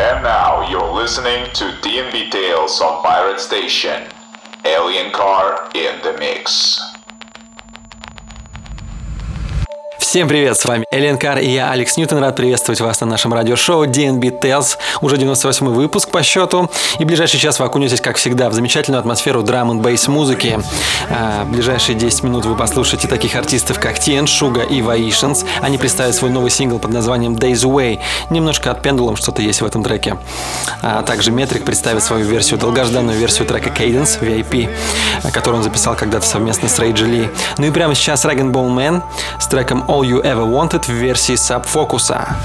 And now you're listening to DNB Tales on Pirate Station. Alien Car in the Mix. Всем привет, с вами Элен Кар и я, Алекс Ньютон, рад приветствовать вас на нашем радиошоу DNB Tales, уже 98 выпуск по счету, и в ближайший час вы окунетесь, как всегда, в замечательную атмосферу драм н бейс музыки. А, в ближайшие 10 минут вы послушаете таких артистов, как Тиен, Шуга и Ваишенс. Они представят свой новый сингл под названием Days Away. Немножко от Pendulum что-то есть в этом треке. А также Метрик представит свою версию, долгожданную версию трека Cadence, VIP, которую он записал когда-то совместно с Рейджи Ли. Ну и прямо сейчас Rag Bone Man с треком All You Ever Wanted в версии Subfocusa.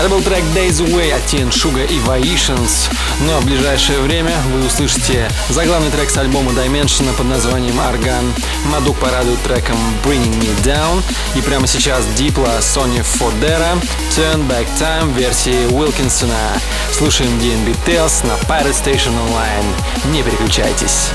Это был трек Days Away от Тин Шуга и Vaishans. Но ну, а в ближайшее время вы услышите заглавный трек с альбома Dimension под названием Argan. Мадук порадует треком Bringing Me Down. И прямо сейчас Дипла Sony Фордера, Turn Back Time версии Уилкинсона. Слушаем DNB Tales на Pirate Station Online. Не переключайтесь.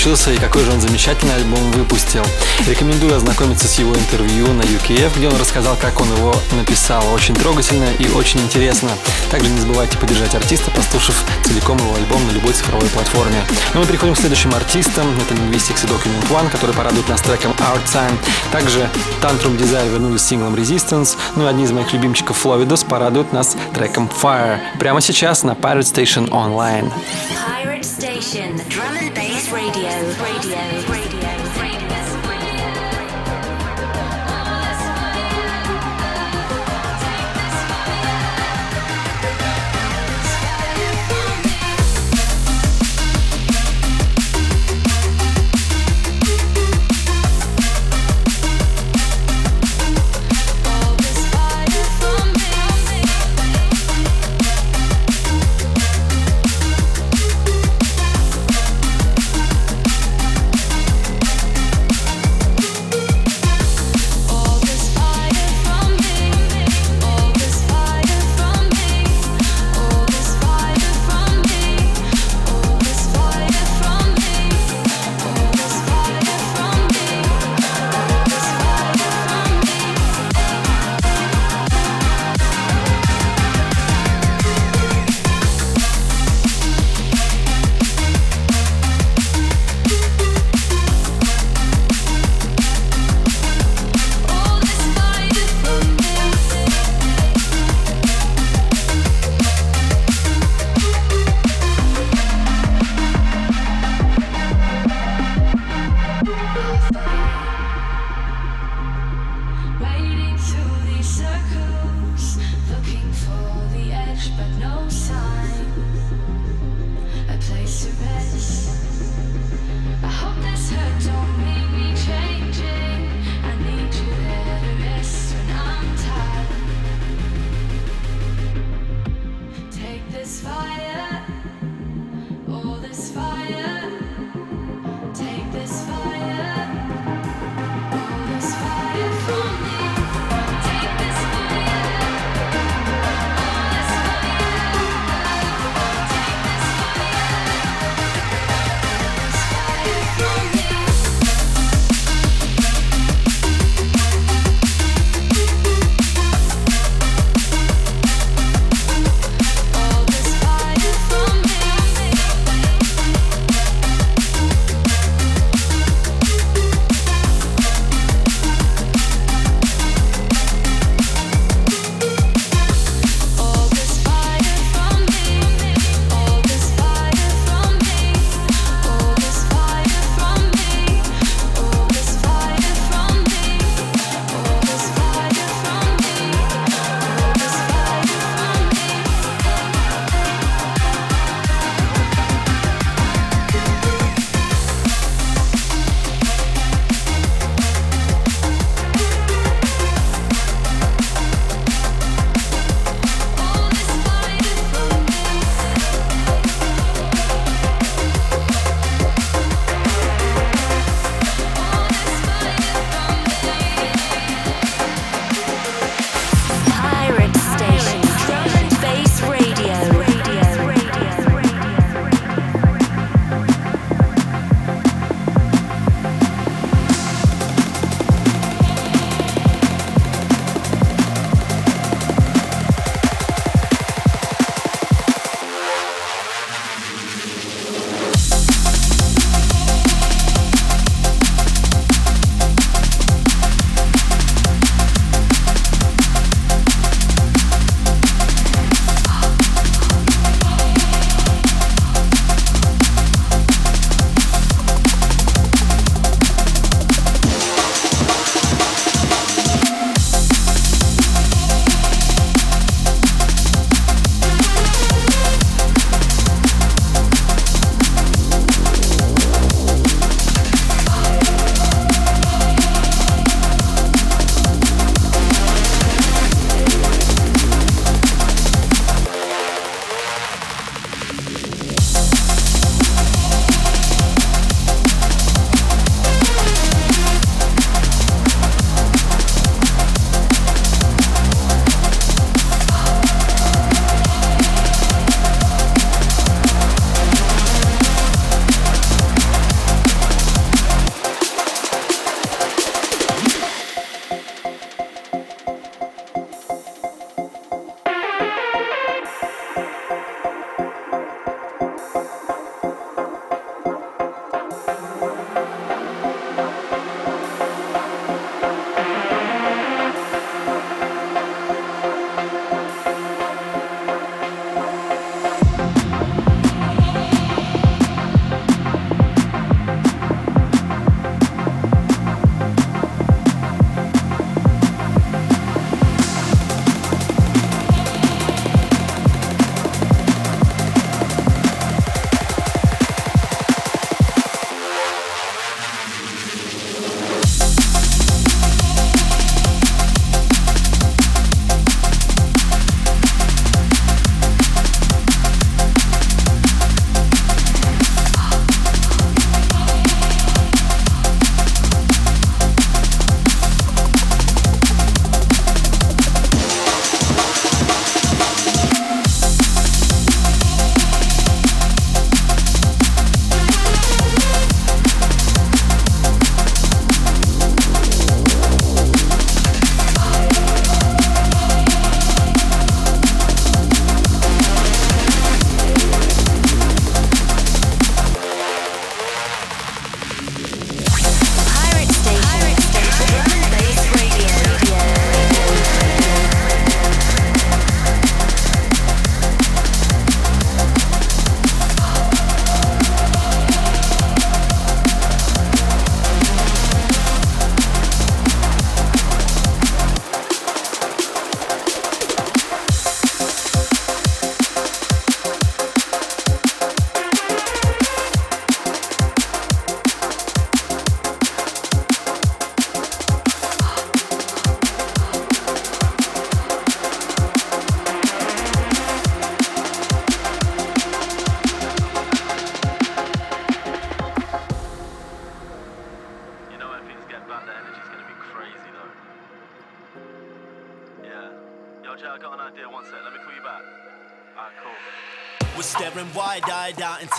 Получился и какой же он замечательный альбом выпустил. Рекомендую ознакомиться с его интервью на UKF, где он рассказал, как он его написал. Очень трогательно и очень интересно. Также не забывайте поддержать артиста, послушав целиком его альбом на любой цифровой платформе. Ну мы переходим к следующим артистам. Это Linguistics и Document One, которые порадуют нас треком Our Time. Также Tantrum Desire вернулись с синглом Resistance. Ну и одни из моих любимчиков Flovidos порадуют нас треком Fire. Прямо сейчас на Pirate Station Online.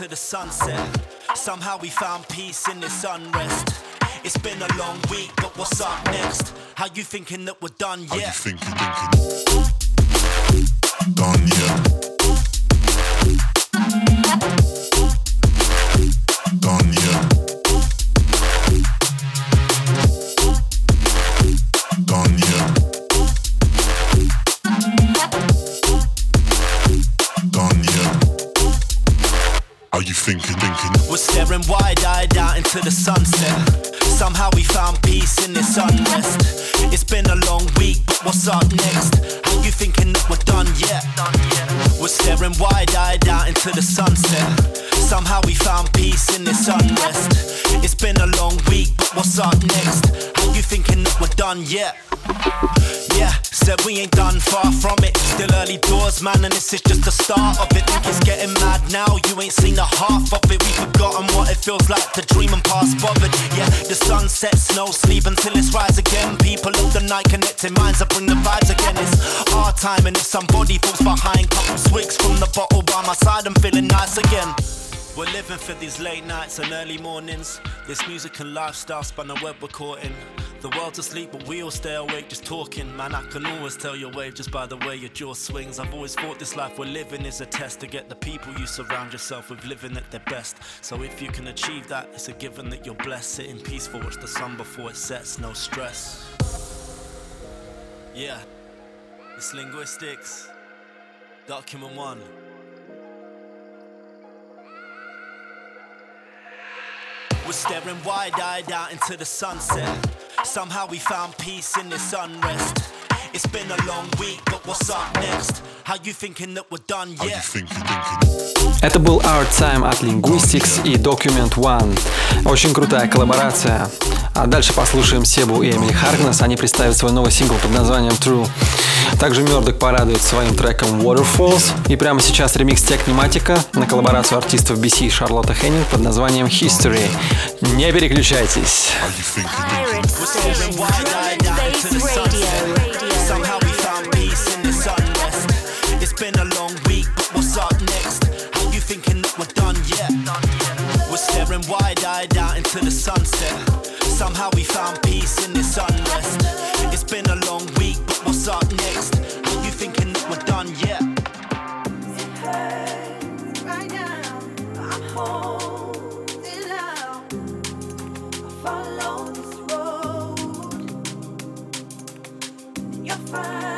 Into the sunset. Somehow we found peace in this unrest. It's been a long week, but what's up next? How you thinking that we're done yet? Done yet? Staring wide-eyed out into the sunset. Somehow we found peace in this unrest. It's been a long week, but what's up next? How you thinking that we're done yet? We're staring wide-eyed out into the sunset. Somehow we found peace in this unrest. Man, and this is just the start of it. Think it's getting mad now, you ain't seen the half of it. We've forgotten what it feels like to dream and pass bothered. Yeah, the sun sets, no sleep until it's rise again. People of the night connecting minds that bring the vibes again. It's our time, and if somebody falls behind, couple swigs from the bottle by my side, I'm feeling nice again. We're living for these late nights and early mornings. This music and lifestyle span the web we're caught in. The world's asleep, but we all stay awake just talking. Man, I can always tell your wave just by the way your jaw swings. I've always thought this life we're living is a test to get the people you surround yourself with living at their best. So if you can achieve that, it's a given that you're blessed. Sitting peaceful, watch the sun before it sets, no stress. Yeah, it's linguistics. Document one. We're staring wide-eyed out into the sunset. Somehow we found peace in this unrest. It's been a long week, but what's up next? How you thinking that we're done yet? think you thinking? Это был Our Time от Linguistics и Document One. Очень крутая коллаборация. А дальше послушаем Себу и Эмили Харгнес. Они представят свой новый сингл под названием True. Также Мёрдок порадует своим треком Waterfalls. И прямо сейчас ремикс Техниматика на коллаборацию артистов BC и Шарлотта Хеннинг под названием History. Не переключайтесь. How Staring wide-eyed out into the sunset. Somehow we found peace in this unrest. It's been a long week, but what's up next? How you thinking that we're done yet? Follow this road, and you're fine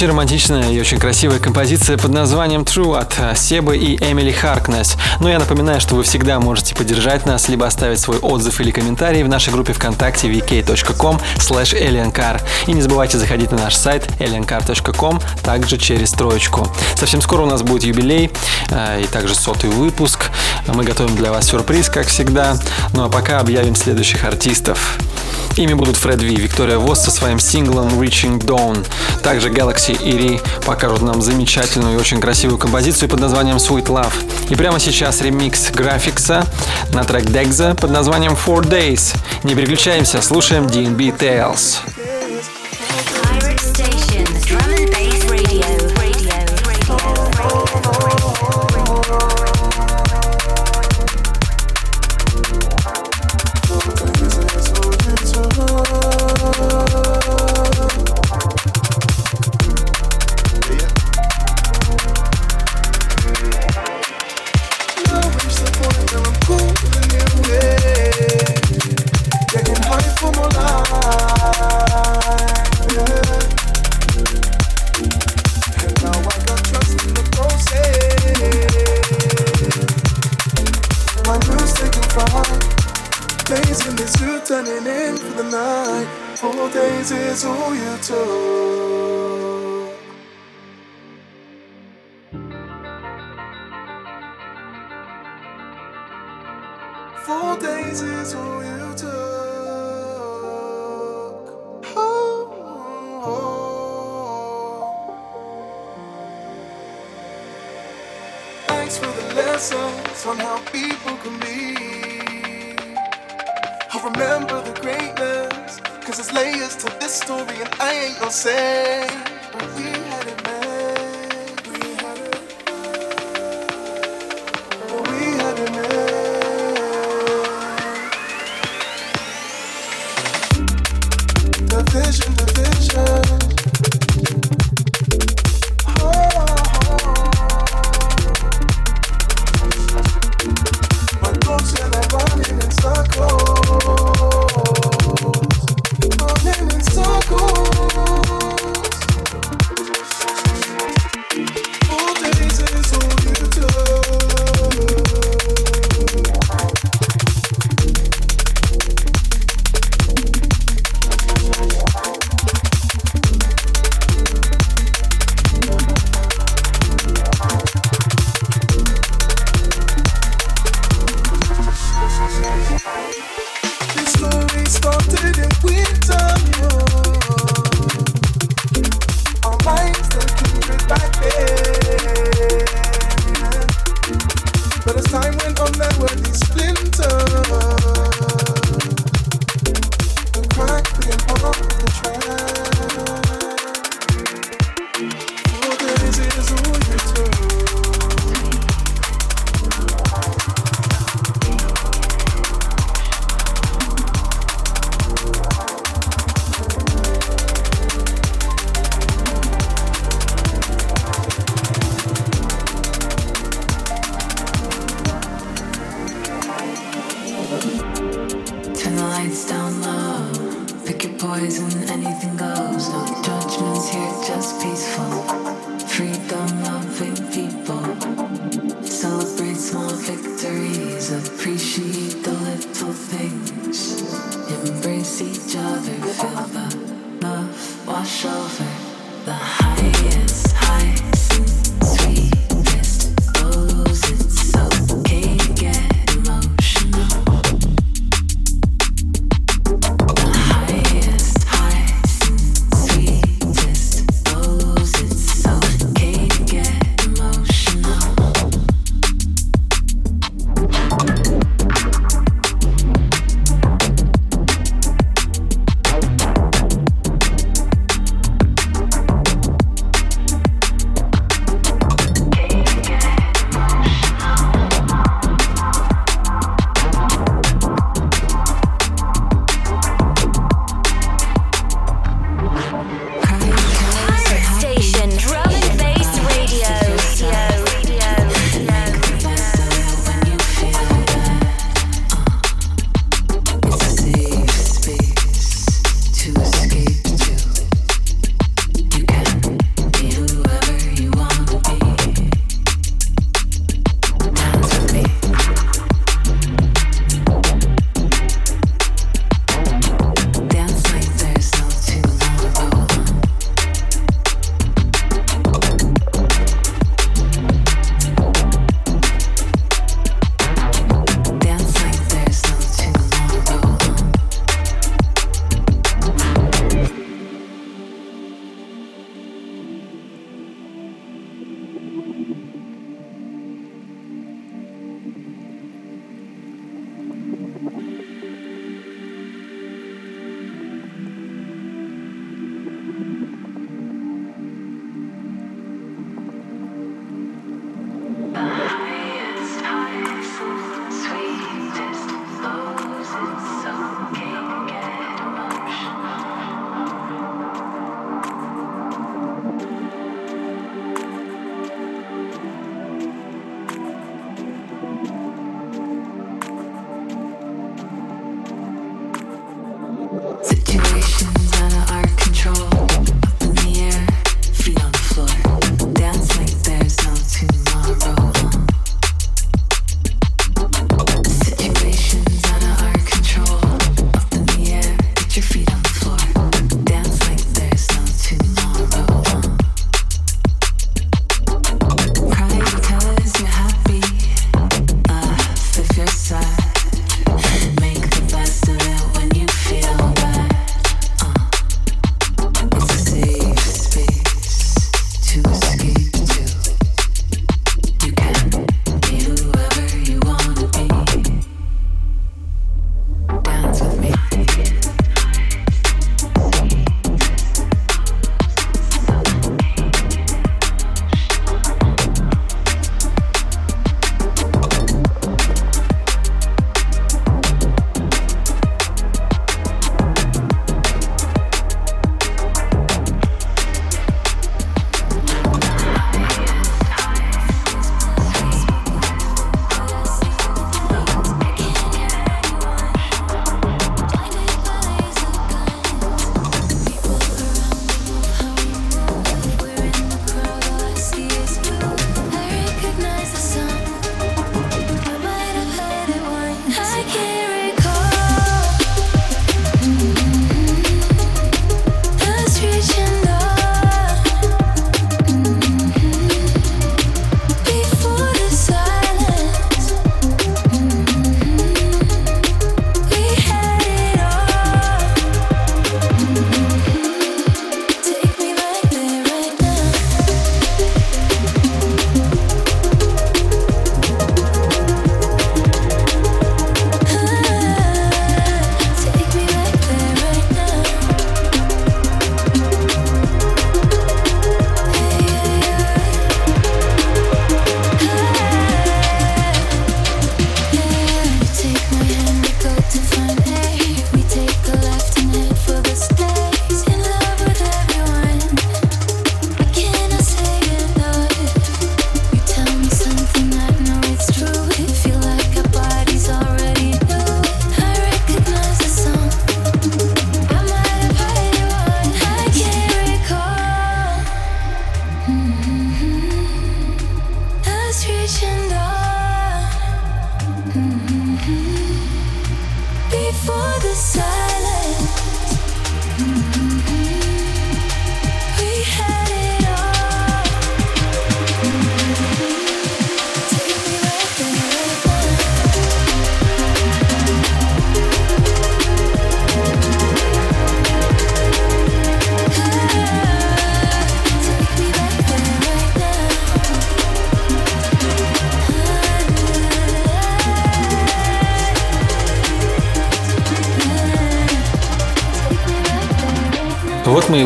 Очень романтичная и очень красивая композиция под названием True от э, Себы и Эмили Харкнес. Но я напоминаю, что вы всегда можете поддержать нас, либо оставить свой отзыв или комментарий в нашей группе ВКонтакте vk.com slash И не забывайте заходить на наш сайт aliencar.com, также через троечку. Совсем скоро у нас будет юбилей э, и также сотый выпуск. Мы готовим для вас сюрприз, как всегда. Ну а пока объявим следующих артистов. Ими будут Фред Ви, Виктория Вос со своим синглом Reaching Dawn. Также Galaxy и Ри покажут нам замечательную и очень красивую композицию под названием Sweet Love. И прямо сейчас ремикс Графикса на трек Degza под названием Four Days. Не переключаемся, слушаем DNB Tales. Each other. Feel the love wash over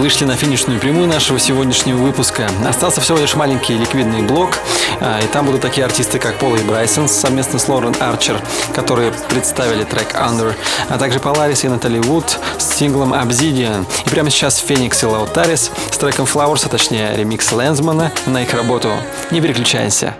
вышли на финишную прямую нашего сегодняшнего выпуска. Остался всего лишь маленький ликвидный блок, а, и там будут такие артисты, как Пол и Брайсон совместно с Лорен Арчер, которые представили трек Under, а также Polaris и Натали Вуд с синглом Obsidian. И прямо сейчас Феникс и Лаутарис с треком Flowers, а точнее ремикс Лэнсмана на их работу. Не переключайся.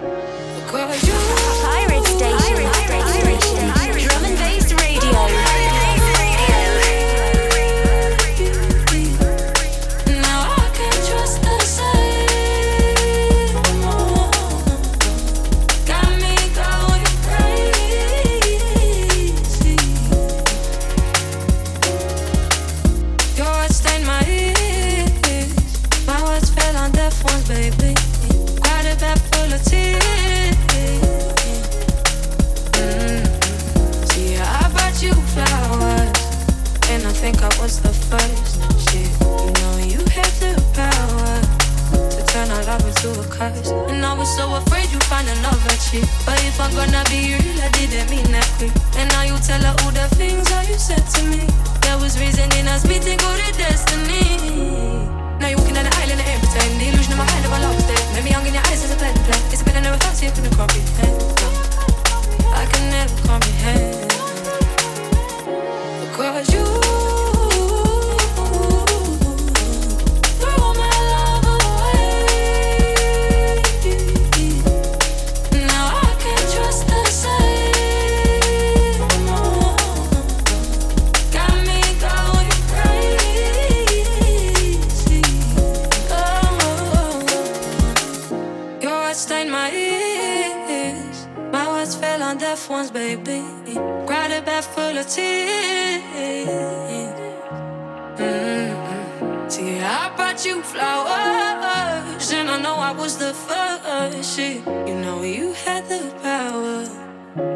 shit. You know you had the power.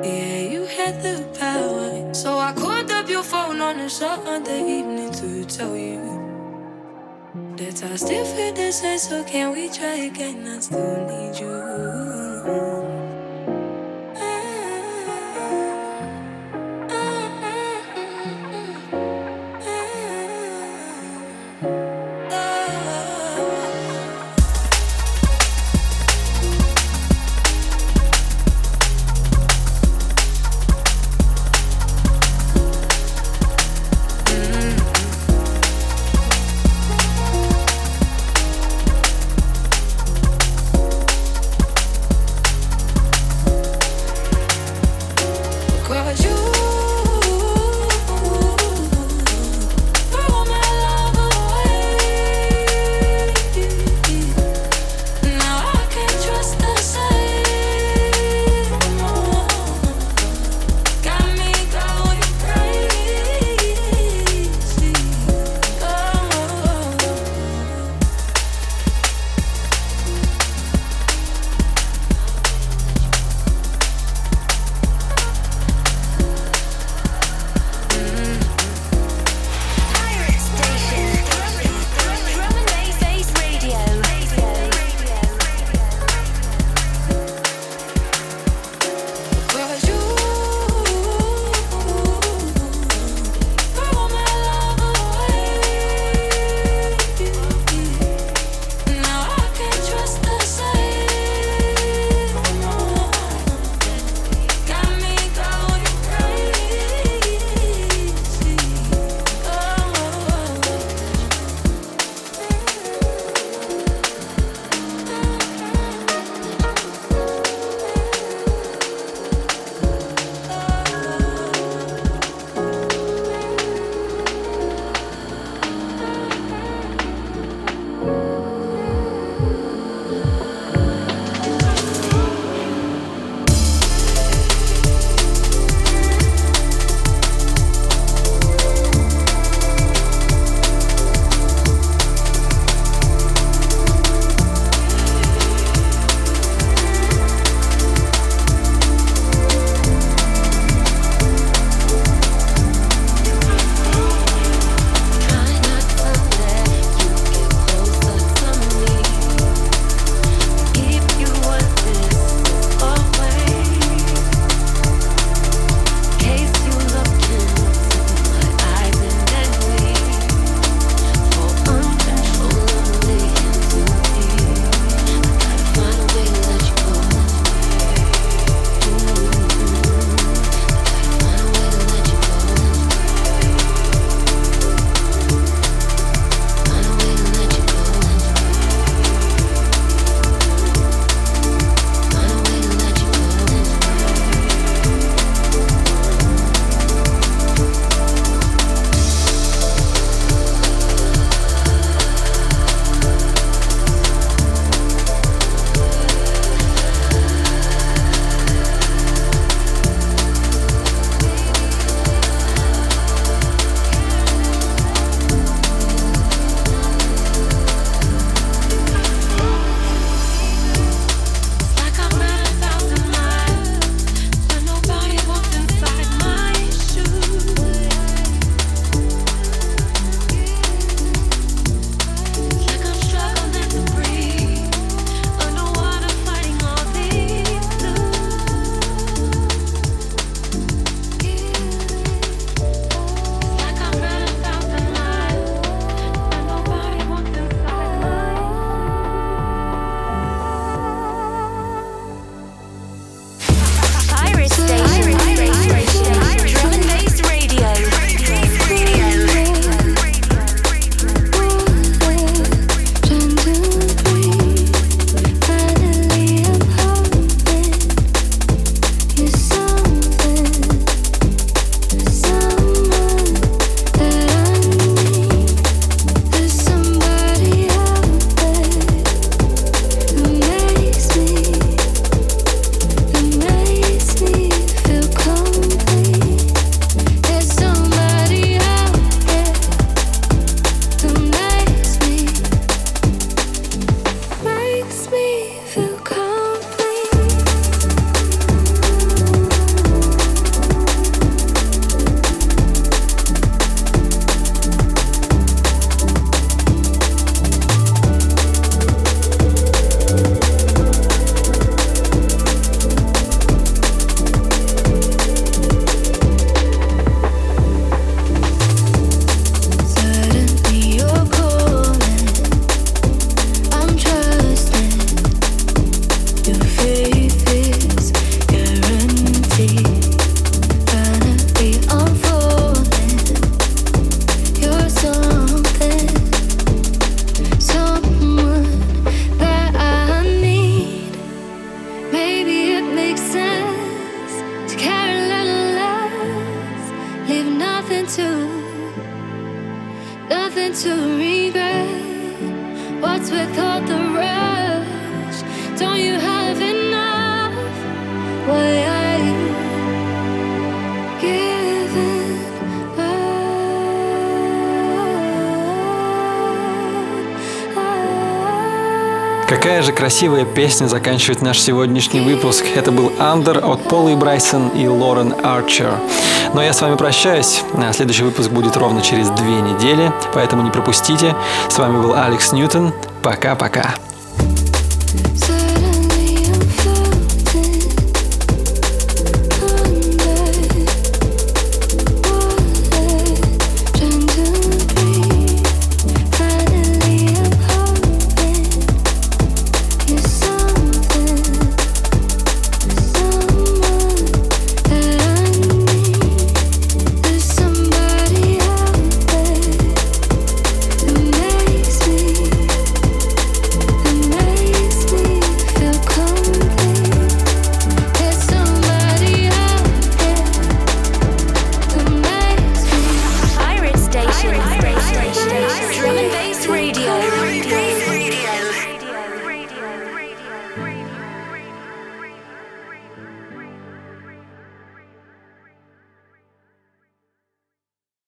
Yeah, you had the power. So I called up your phone on a Sunday evening to tell you that I still feel the same. So can we try again? I still need you. Красивая песня заканчивает наш сегодняшний выпуск. Это был Under от Полы Брайсон и Лорен Арчер. Но я с вами прощаюсь. А Следующий выпуск будет ровно через две недели, поэтому не пропустите. С вами был Алекс Ньютон. Пока-пока.